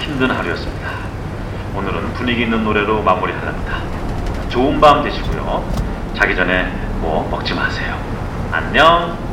힘든 하루였습니다. 오늘은 분위기 있는 노래로 마무리하랍니다. 좋은 밤 되시고요. 자기 전에 뭐 먹지 마세요. 안녕.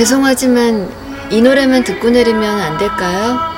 죄송하지만 이 노래만 듣고 내리면 안 될까요?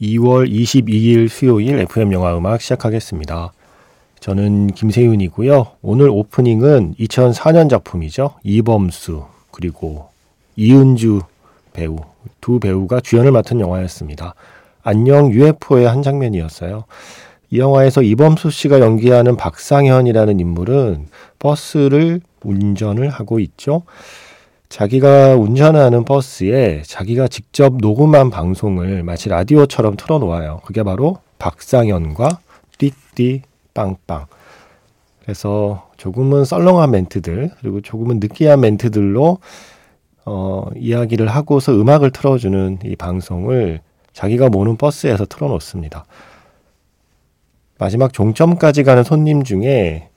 2월 22일 수요일 FM 영화 음악 시작하겠습니다. 저는 김세윤이고요. 오늘 오프닝은 2004년 작품이죠. 이범수 그리고 이은주 배우 두 배우가 주연을 맡은 영화였습니다. 안녕 UFO의 한 장면이었어요. 이 영화에서 이범수 씨가 연기하는 박상현이라는 인물은 버스를 운전을 하고 있죠. 자기가 운전하는 버스에 자기가 직접 녹음한 방송을 마치 라디오처럼 틀어놓아요. 그게 바로 박상현과 띠띠 빵빵. 그래서 조금은 썰렁한 멘트들 그리고 조금은 느끼한 멘트들로 어, 이야기를 하고서 음악을 틀어주는 이 방송을 자기가 모는 버스에서 틀어놓습니다. 마지막 종점까지 가는 손님 중에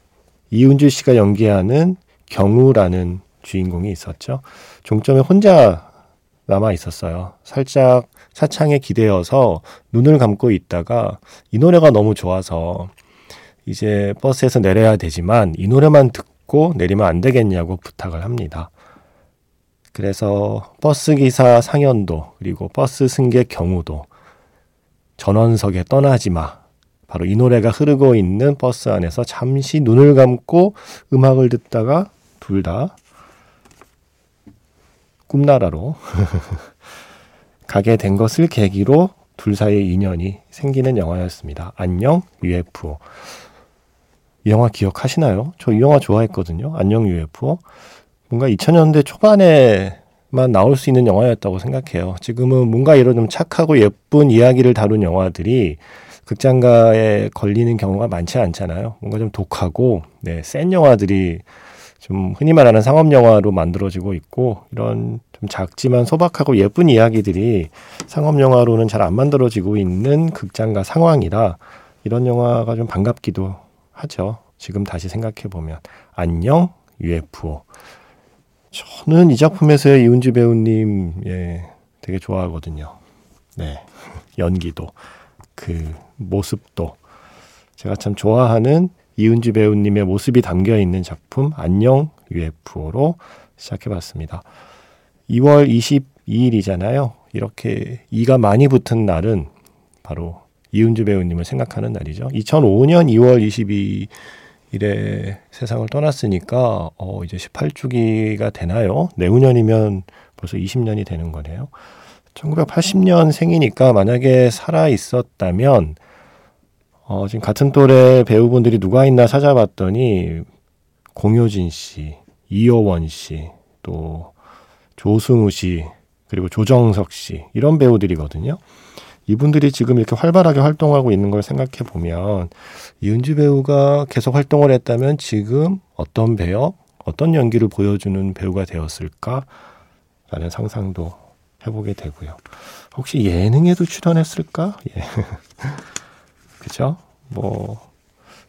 이은주 씨가 연기하는 경우라는 주인공이 있었죠. 종점에 혼자 남아 있었어요. 살짝 차창에 기대어서 눈을 감고 있다가 이 노래가 너무 좋아서 이제 버스에서 내려야 되지만 이 노래만 듣고 내리면 안 되겠냐고 부탁을 합니다. 그래서 버스 기사 상현도 그리고 버스 승객 경우도 전원석의 떠나지 마. 바로 이 노래가 흐르고 있는 버스 안에서 잠시 눈을 감고 음악을 듣다가 둘 다 꿈나라로 가게 된 것을 계기로 둘 사이의 인연이 생기는 영화였습니다. 안녕 UFO. 이 영화 기억하시나요? 저 이 영화 좋아했거든요. 안녕 UFO. 뭔가 2000년대 초반에만 나올 수 있는 영화였다고 생각해요. 지금은 뭔가 이런 좀 착하고 예쁜 이야기를 다룬 영화들이 극장가에 걸리는 경우가 많지 않잖아요. 뭔가 좀 독하고 네, 센 영화들이 좀 흔히 말하는 상업 영화로 만들어지고 있고 이런 좀 작지만 소박하고 예쁜 이야기들이 상업 영화로는 잘 안 만들어지고 있는 극장가 상황이라 이런 영화가 좀 반갑기도 하죠. 지금 다시 생각해 보면 안녕 UFO. 저는 이 작품에서의 이은주 배우님 예 되게 좋아하거든요. 네 연기도 그 모습도 제가 참 좋아하는 이은주 배우님의 모습이 담겨 있는 작품 안녕 UFO로 시작해봤습니다. 2월 22일이잖아요. 이렇게 이가 많이 붙은 날은 바로 이은주 배우님을 생각하는 날이죠. 2005년 2월 22일에 세상을 떠났으니까 어 이제 18주기가 되나요? 내후년이면 벌써 20년이 되는 거네요. 1980년 생이니까 만약에 살아 있었다면 어, 지금 같은 또래 배우분들이 누가 있나 찾아봤더니 공효진 씨, 이효원 씨, 또 조승우 씨, 그리고 조정석 씨 이런 배우들이거든요. 이분들이 지금 이렇게 활발하게 활동하고 있는 걸 생각해 보면 이은주 배우가 계속 활동을 했다면 지금 어떤 배역, 어떤 연기를 보여주는 배우가 되었을까라는 상상도 해보게 되고요. 혹시 예능에도 출연했을까? 예. 그죠? 뭐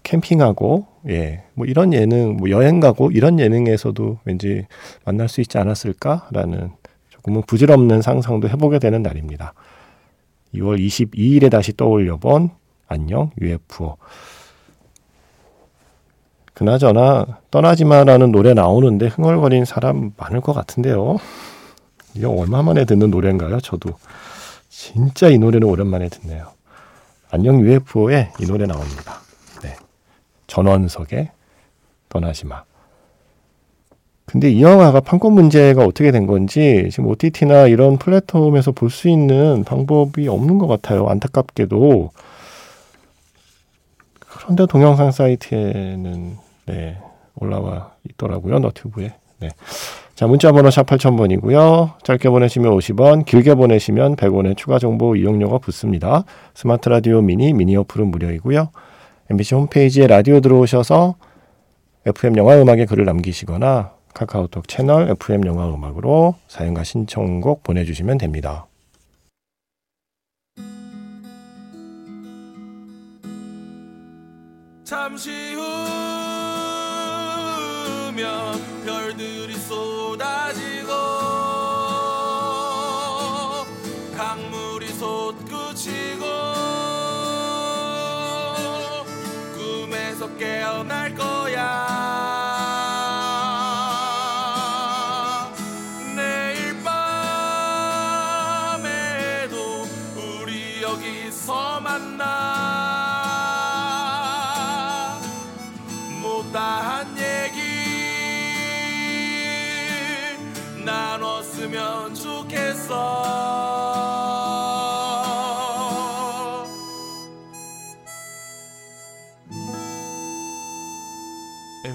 캠핑하고 예, 뭐 이런 예능, 뭐 여행 가고 이런 예능에서도 왠지 만날 수 있지 않았을까라는 조금은 부질없는 상상도 해보게 되는 날입니다. 2월 22일에 다시 떠올려 본 안녕 UFO. 그나저나 떠나지 마라는 노래 나오는데 흥얼거리는 사람 많을 것 같은데요. 이게 얼마 만에 듣는 노래인가요? 저도 진짜 이 노래는 오랜만에 듣네요. 안녕 UFO에 이 노래 나옵니다. 네. 전원석의 떠나지마. 근데 이 영화가 판권 문제가 어떻게 된 건지 지금 OTT나 이런 플랫폼에서 볼 수 있는 방법이 없는 것 같아요. 안타깝게도. 그런데 동영상 사이트에는 네, 올라와 있더라고요. 너튜브에. 네. 자, 문자 번호 샵 8000번이고요. 짧게 보내시면 50원, 길게 보내시면 100원의 추가 정보 이용료가 붙습니다. 스마트 라디오 미니, 미니 어플은 무료이고요. MBC 홈페이지에 라디오 들어오셔서 FM 영화 음악에 글을 남기시거나 카카오톡 채널 FM 영화 음악으로 사연과 신청곡 보내주시면 됩니다. 잠시 후면 별들이 쏟아지고 강물이 솟구치고 꿈에서 깨어날 거야. 내일 밤에도 우리 여기서 만나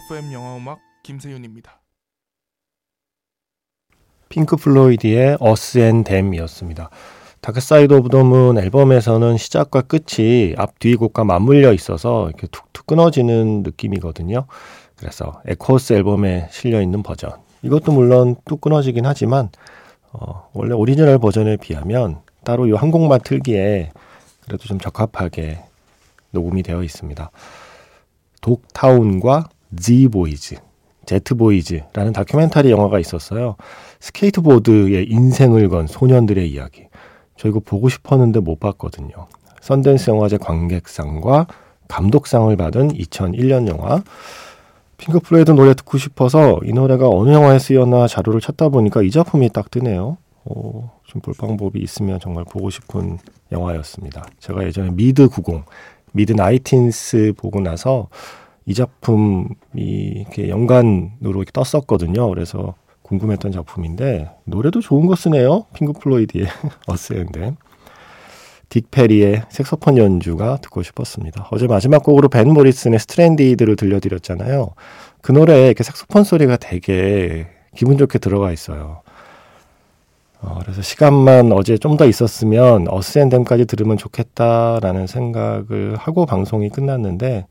FM 영화 음악 김세윤입니다. 핑크 플로이드의 Us and Them이었습니다. Dark Side of the Moon 앨범에서는 시작과 끝이 앞뒤 곡과 맞물려 있어서 이렇게 툭툭 끊어지는 느낌이거든요. 그래서 Echoes 앨범에 실려 있는 버전. 이것도 물론 뚝 끊어지긴 하지만 어, 원래 오리지널 버전에 비하면 따로 이 한 곡만 틀기에 그래도 좀 적합하게 녹음이 되어 있습니다. Dogtown과 Z-Boys, Z-Boys라는 다큐멘터리 영화가 있었어요. 스케이트보드의 인생을 건 소년들의 이야기. 저 이거 보고 싶었는데 못 봤거든요. 썬댄스 영화제 관객상과 감독상을 받은 2001년 영화. 핑크 플로이드 노래 듣고 싶어서 이 노래가 어느 영화에 쓰였나 자료를 찾다 보니까 이 작품이 딱 뜨네요. 오, 좀 볼 방법이 있으면 정말 보고 싶은 영화였습니다. 제가 예전에 Mid 90, Mid Nineties 보고 나서 이 작품이 이렇게 연관으로 이렇게 떴었거든요. 그래서 궁금했던 작품인데 노래도 좋은 거 쓰네요. 핑크 플로이드의 Us and Them 딕 페리의 색소폰 연주가 듣고 싶었습니다. 어제 마지막 곡으로 밴 모리슨의 Stranded를 들려드렸잖아요. 그 노래에 이렇게 색소폰 소리가 되게 기분 좋게 들어가 있어요. 어, 그래서 시간만 어제 좀 더 있었으면 Us and Them까지 들으면 좋겠다라는 생각을 하고 방송이 끝났는데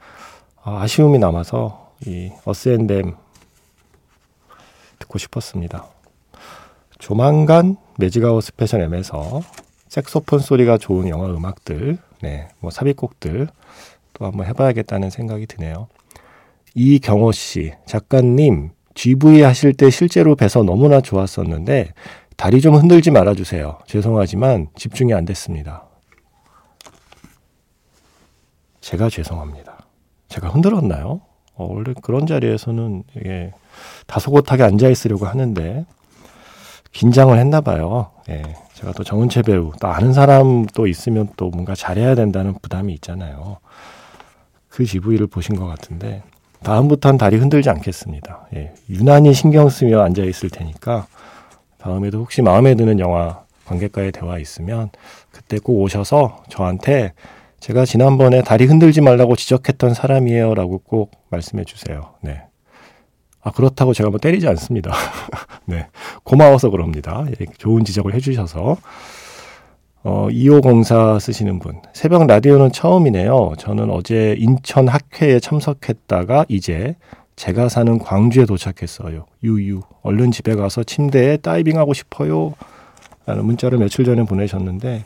아, 아쉬움이 남아서 이 Us and Them 듣고 싶었습니다. 조만간 Magic Hour Special M에서 색소폰 소리가 좋은 영화 음악들, 네, 뭐 삽입곡들 또 한번 해봐야겠다는 생각이 드네요. 이경호 씨, 작가님, GV 하실 때 실제로 뵈서 너무나 좋았었는데 다리 좀 흔들지 말아주세요. 죄송하지만 집중이 안 됐습니다. 제가 죄송합니다. 제가 흔들었나요? 어, 원래 그런 자리에서는 이게 다소곳하게 앉아 있으려고 하는데 긴장을 했나 봐요. 예. 제가 또 정은채 배우 또 아는 사람 또 있으면 또 뭔가 잘해야 된다는 부담이 있잖아요. 그 GV를 보신 것 같은데 다음부터는 다리 흔들지 않겠습니다. 예. 유난히 신경 쓰며 앉아 있을 테니까 다음에도 혹시 마음에 드는 영화 관객과의 대화 있으면 그때 꼭 오셔서 저한테 제가 지난번에 다리 흔들지 말라고 지적했던 사람이에요라고 꼭 말씀해 주세요. 네. 아, 그렇다고 제가 뭐 때리지 않습니다. 네. 고마워서 그럽니다. 예, 좋은 지적을 해 주셔서. 어, 2504 쓰시는 분. 새벽 라디오는 처음이네요. 저는 어제 인천 학회에 참석했다가 이제 제가 사는 광주에 도착했어요. 유유. 얼른 집에 가서 침대에 다이빙하고 싶어요. 라는 문자를 며칠 전에 보내셨는데,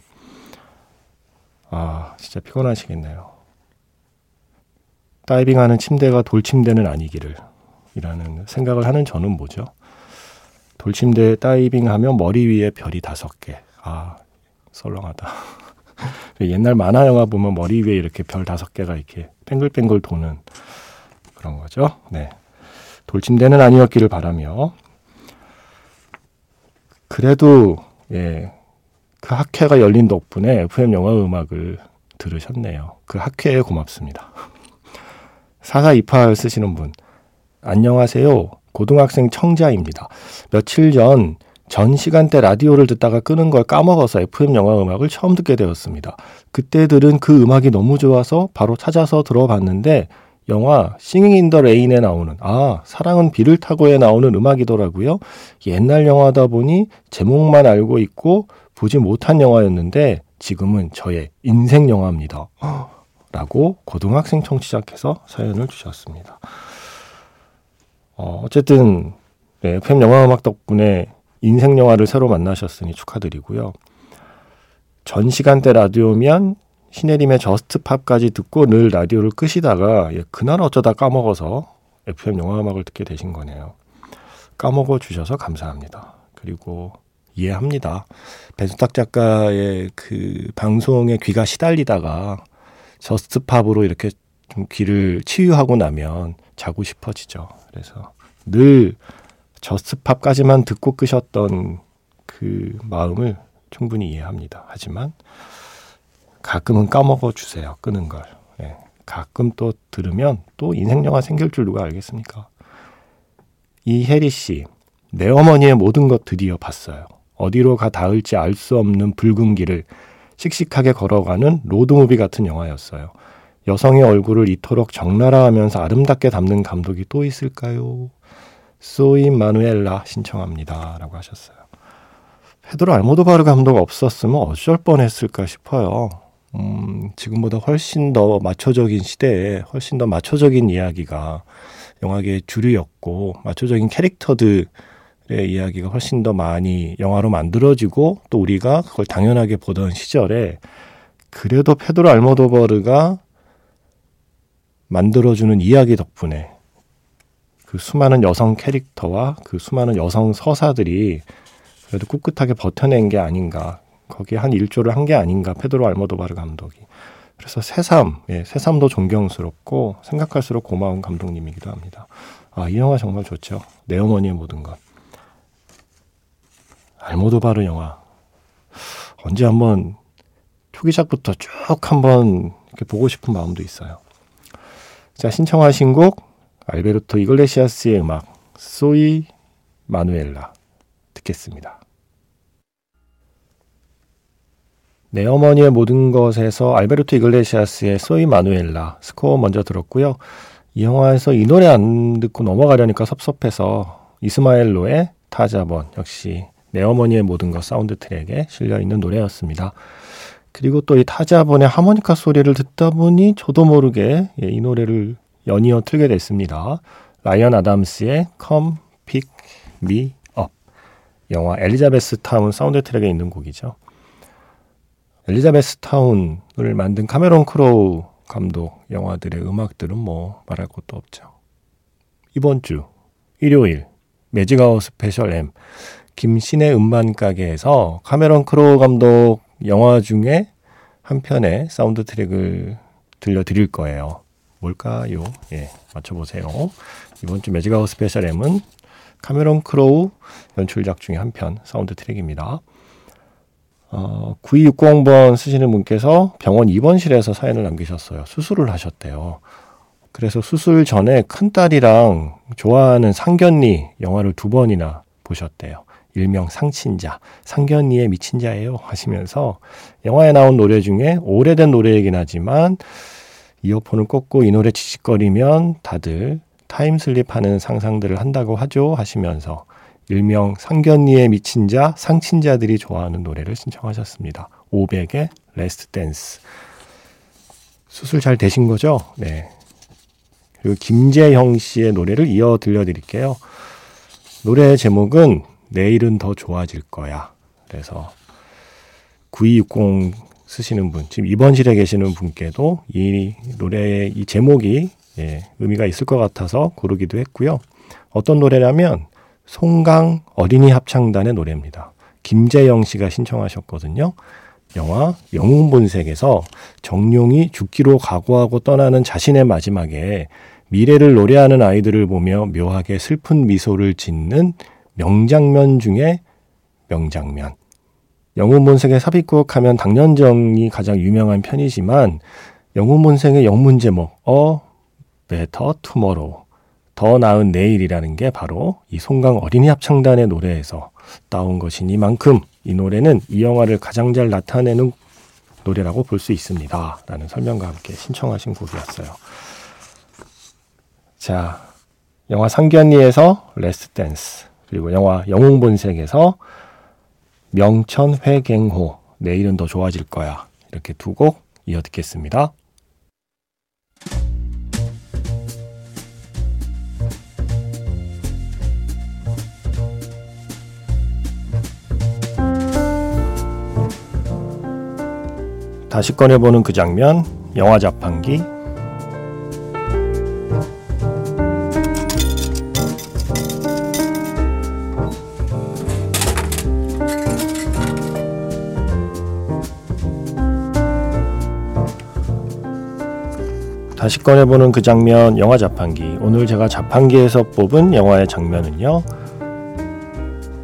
아, 진짜 피곤하시겠네요. 다이빙하는 침대가 돌침대는 아니기를. 이라는 생각을 하는 저는 뭐죠? 돌침대에 다이빙하면 머리 위에 별이 다섯 개. 아, 썰렁하다. 옛날 만화 영화 보면 머리 위에 이렇게 별 다섯 개가 이렇게 뱅글뱅글 도는 그런 거죠. 네. 돌침대는 아니었기를 바라며. 그래도, 예, 그 학회가 열린 덕분에 FM 영화 음악을 들으셨네요. 그 학회에 고맙습니다. 4428 쓰시는 분. 안녕하세요. 고등학생 청자입니다. 며칠 전, 전 시간대 라디오를 듣다가 끄는 걸 까먹어서 FM 영화 음악을 처음 듣게 되었습니다. 그때 들은 그 음악이 너무 좋아서 바로 찾아서 들어봤는데, 영화 Singin' in the Rain에 나오는 아 사랑은 비를 타고에 나오는 음악이더라고요. 옛날 영화다 보니 제목만 알고 있고 보지 못한 영화였는데 지금은 저의 인생 영화입니다. 라고 고등학생 청취자께서 사연을 주셨습니다. 어, 어쨌든 네, FM 영화 음악 덕분에 인생 영화를 새로 만나셨으니 축하드리고요. 전 시간대 라디오면 신혜림의 저스트 팝까지 듣고 늘 라디오를 끄시다가 예, 그날 어쩌다 까먹어서 FM 영화 음악을 듣게 되신 거네요. 까먹어 주셔서 감사합니다. 그리고 이해합니다. 배수탁 작가의 그 방송에 귀가 시달리다가 저스트팝으로 이렇게 좀 귀를 치유하고 나면 자고 싶어지죠. 그래서 늘 저스트팝까지만 듣고 끄셨던 그 마음을 충분히 이해합니다. 하지만 가끔은 까먹어 주세요. 끄는 걸. 예. 가끔 또 들으면 또 인생 영화 생길 줄 누가 알겠습니까? 이혜리 씨, 내 어머니의 모든 것 드디어 봤어요. 어디로 가 닿을지 알 수 없는 붉은 길을 씩씩하게 걸어가는 로드무비 같은 영화였어요. 여성의 얼굴을 이토록 적나라하면서 아름답게 담는 감독이 또 있을까요? Soy Manuela 신청합니다. 라고 하셨어요. 페드로 알모도바르 감독 없었으면 어쩔 뻔했을까 싶어요. 음, 지금보다 훨씬 더 마초적인 시대에 훨씬 더 마초적인 이야기가 영화계의 주류였고 마초적인 캐릭터들 의 이야기가 훨씬 더 많이 영화로 만들어지고 또 우리가 그걸 당연하게 보던 시절에 그래도 페드로 알모도버르가 만들어주는 이야기 덕분에 그 수많은 여성 캐릭터와 그 수많은 여성 서사들이 그래도 꿋꿋하게 버텨낸 게 아닌가 거기에 한 일조를 한 게 아닌가 페드로 알모도바르 감독이 그래서 새삼 예, 새삼도 존경스럽고 생각할수록 고마운 감독님이기도 합니다. 아이 영화 정말 좋죠. 내 어머니의 모든 것 알모도바르 영화 언제 한번 초기작부터 쭉 한번 이렇게 보고 싶은 마음도 있어요. 자 신청하신 곡 알베르토 이글레시아스의 음악 소이 마누엘라 듣겠습니다. 내 어머니의 모든 것에서 알베르토 이글레시아스의 Soy Manuela 스코어 먼저 들었고요. 이 영화에서 이 노래 안 듣고 넘어가려니까 섭섭해서 이스마엘 로의 Tajabone 역시 내 어머니의 모든 것 사운드 트랙에 실려 있는 노래였습니다. 그리고 또 이 Tajabone의 하모니카 소리를 듣다 보니 저도 모르게 예, 이 노래를 연이어 틀게 됐습니다. 라이언 아담스의 Come Pick Me Up 영화 엘리자베스 타운 사운드 트랙에 있는 곡이죠. 엘리자베스 타운을 만든 카메론 크로우 감독 영화들의 음악들은 뭐 말할 것도 없죠. 이번 주 일요일 Magic Hour Special M 김신의 음반 가게에서 카메론 크로우 감독 영화 중에 한 편의 사운드 트랙을 들려드릴 거예요. 뭘까요? 예, 맞춰보세요. 이번 주 Magic Hour Special M은 카메론 크로우 연출작 중에 한 편 사운드 트랙입니다. 어, 9260번 쓰시는 분께서 병원 입원실에서 사연을 남기셨어요. 수술을 하셨대요. 그래서 수술 전에 큰딸이랑 좋아하는 상견니 영화를 두 번이나 보셨대요. 일명 상친자, 상견니에 미친 자예요 하시면서 영화에 나온 노래 중에 오래된 노래이긴 하지만 이어폰을 꽂고 이 노래 지직거리면 다들 타임슬립 하는 상상들을 한다고 하죠 하시면서 일명 상견니에 미친 자, 상친자들이 좋아하는 노래를 신청하셨습니다. 500의 Last Dance. 수술 잘 되신 거죠? 네. 그리고 김재형 씨의 노래를 이어 들려드릴게요. 노래 제목은 내일은 더 좋아질 거야. 그래서 9260 쓰시는 분, 지금 입원실에 계시는 분께도 이 노래의 이 제목이 예, 의미가 있을 것 같아서 고르기도 했고요. 어떤 노래냐면 송강 어린이 합창단의 노래입니다. 김재영 씨가 신청하셨거든요. 영화 영웅 본색에서 정룡이 죽기로 각오하고 떠나는 자신의 마지막에 미래를 노래하는 아이들을 보며 묘하게 슬픈 미소를 짓는 명장면 중에 명장면. 영웅본색의 삽입곡 하면 당년정이 가장 유명한 편이지만 영웅본색의 영문 제목 어 Better Tomorrow 더 나은 내일이라는 게 바로 이 송강 어린이 합창단의 노래에서 따온 것이니만큼 이 노래는 이 영화를 가장 잘 나타내는 노래라고 볼 수 있습니다. 라는 설명과 함께 신청하신 곡이었어요. 자, 영화 상견니에서 Last Dance, 그리고 영화 영웅본색에서 명천 회갱호, 내일은 더 좋아질 거야. 이렇게 두 곡 이어 듣겠습니다. 다시 꺼내보는 그 장면, 영화 자판기. 다시 꺼내보는 그 장면, 영화 자판기. 오늘 제가 자판기에서 뽑은 영화의 장면은요.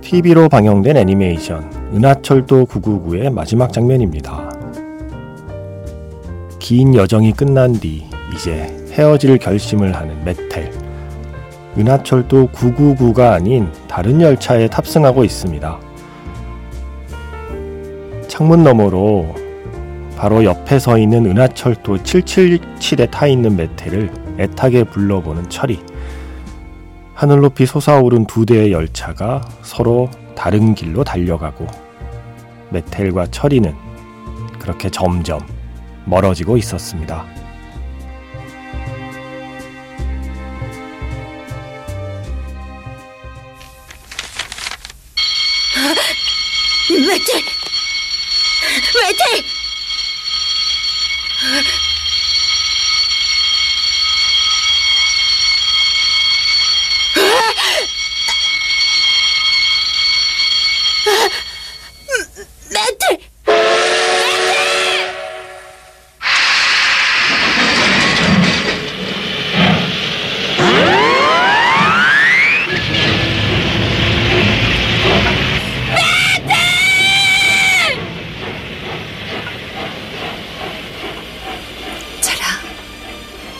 TV로 방영된 애니메이션, 은하철도 999의 마지막 장면입니다. 긴 여정이 끝난 뒤 이제 헤어질 결심을 하는 메텔. 은하철도 999가 아닌 다른 열차에 탑승하고 있습니다. 창문 너머로 바로 옆에 서 있는 은하철도 777에 타 있는 메텔을 애타게 불러보는 철이. 하늘 높이 솟아오른 두 대의 열차가 서로 다른 길로 달려가고 메텔과 철이는 그렇게 점점 멀어지고 있었습니다.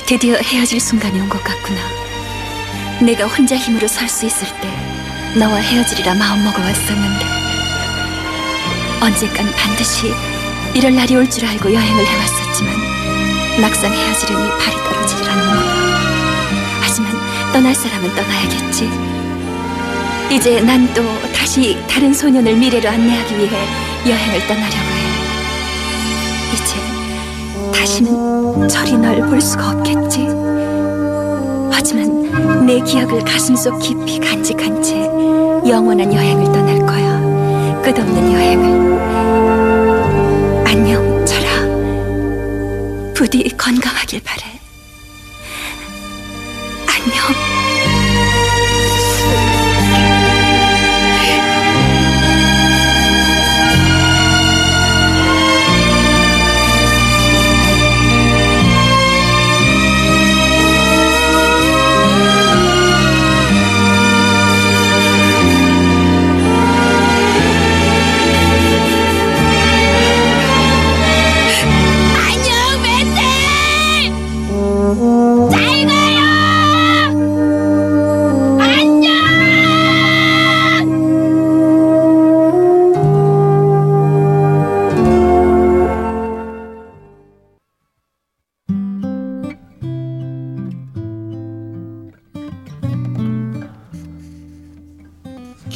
드디어 헤어질 순간이 온 것 같구나. 내가 혼자 힘으로 설 수 있을 때 너와 헤어지리라 마음먹어 왔었는데 언젠간 반드시 이럴 날이 올 줄 알고 여행을 해왔었지만 막상 헤어지려니 발이 떨어지질 않는 거야. 하지만 떠날 사람은 떠나야겠지. 이제 난 또 다시 다른 소년을 미래로 안내하기 위해 여행을 떠나려고 해. 이제 다시는 철이 널볼 수가 없겠지. 하지만 내 기억을 가슴속 깊이 간직한 채 영원한 여행을 떠날 거야. 끝없는 여행을. 안녕, 철아. 부디 건강하길 바래.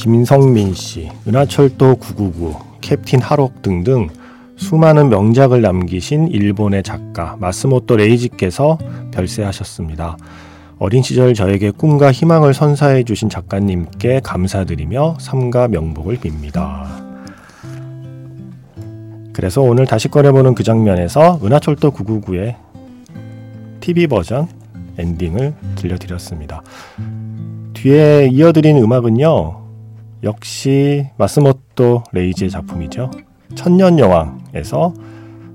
김성민 씨, 은하철도 999, 캡틴 하록 등등 수많은 명작을 남기신 일본의 작가 마스모토 레이지께서 별세하셨습니다. 어린 시절 저에게 꿈과 희망을 선사해 주신 작가님께 감사드리며 삼가 명복을 빕니다. 그래서 오늘 다시 꺼내보는 그 장면에서 은하철도 999의 TV 버전 엔딩을 들려드렸습니다. 뒤에 이어드린 음악은요, 역시 마스모토 레이지의 작품이죠. 천년여왕에서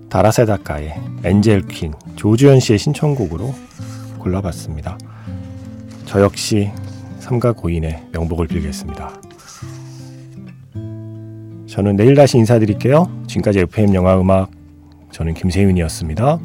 다라세다카의 엔젤 퀸 조주현 씨의 신청곡으로 골라봤습니다. 저 역시 삼가 고인의 명복을 빌겠습니다. 저는 내일 다시 인사드릴게요. 지금까지 FM 영화 음악 저는 김세윤이었습니다.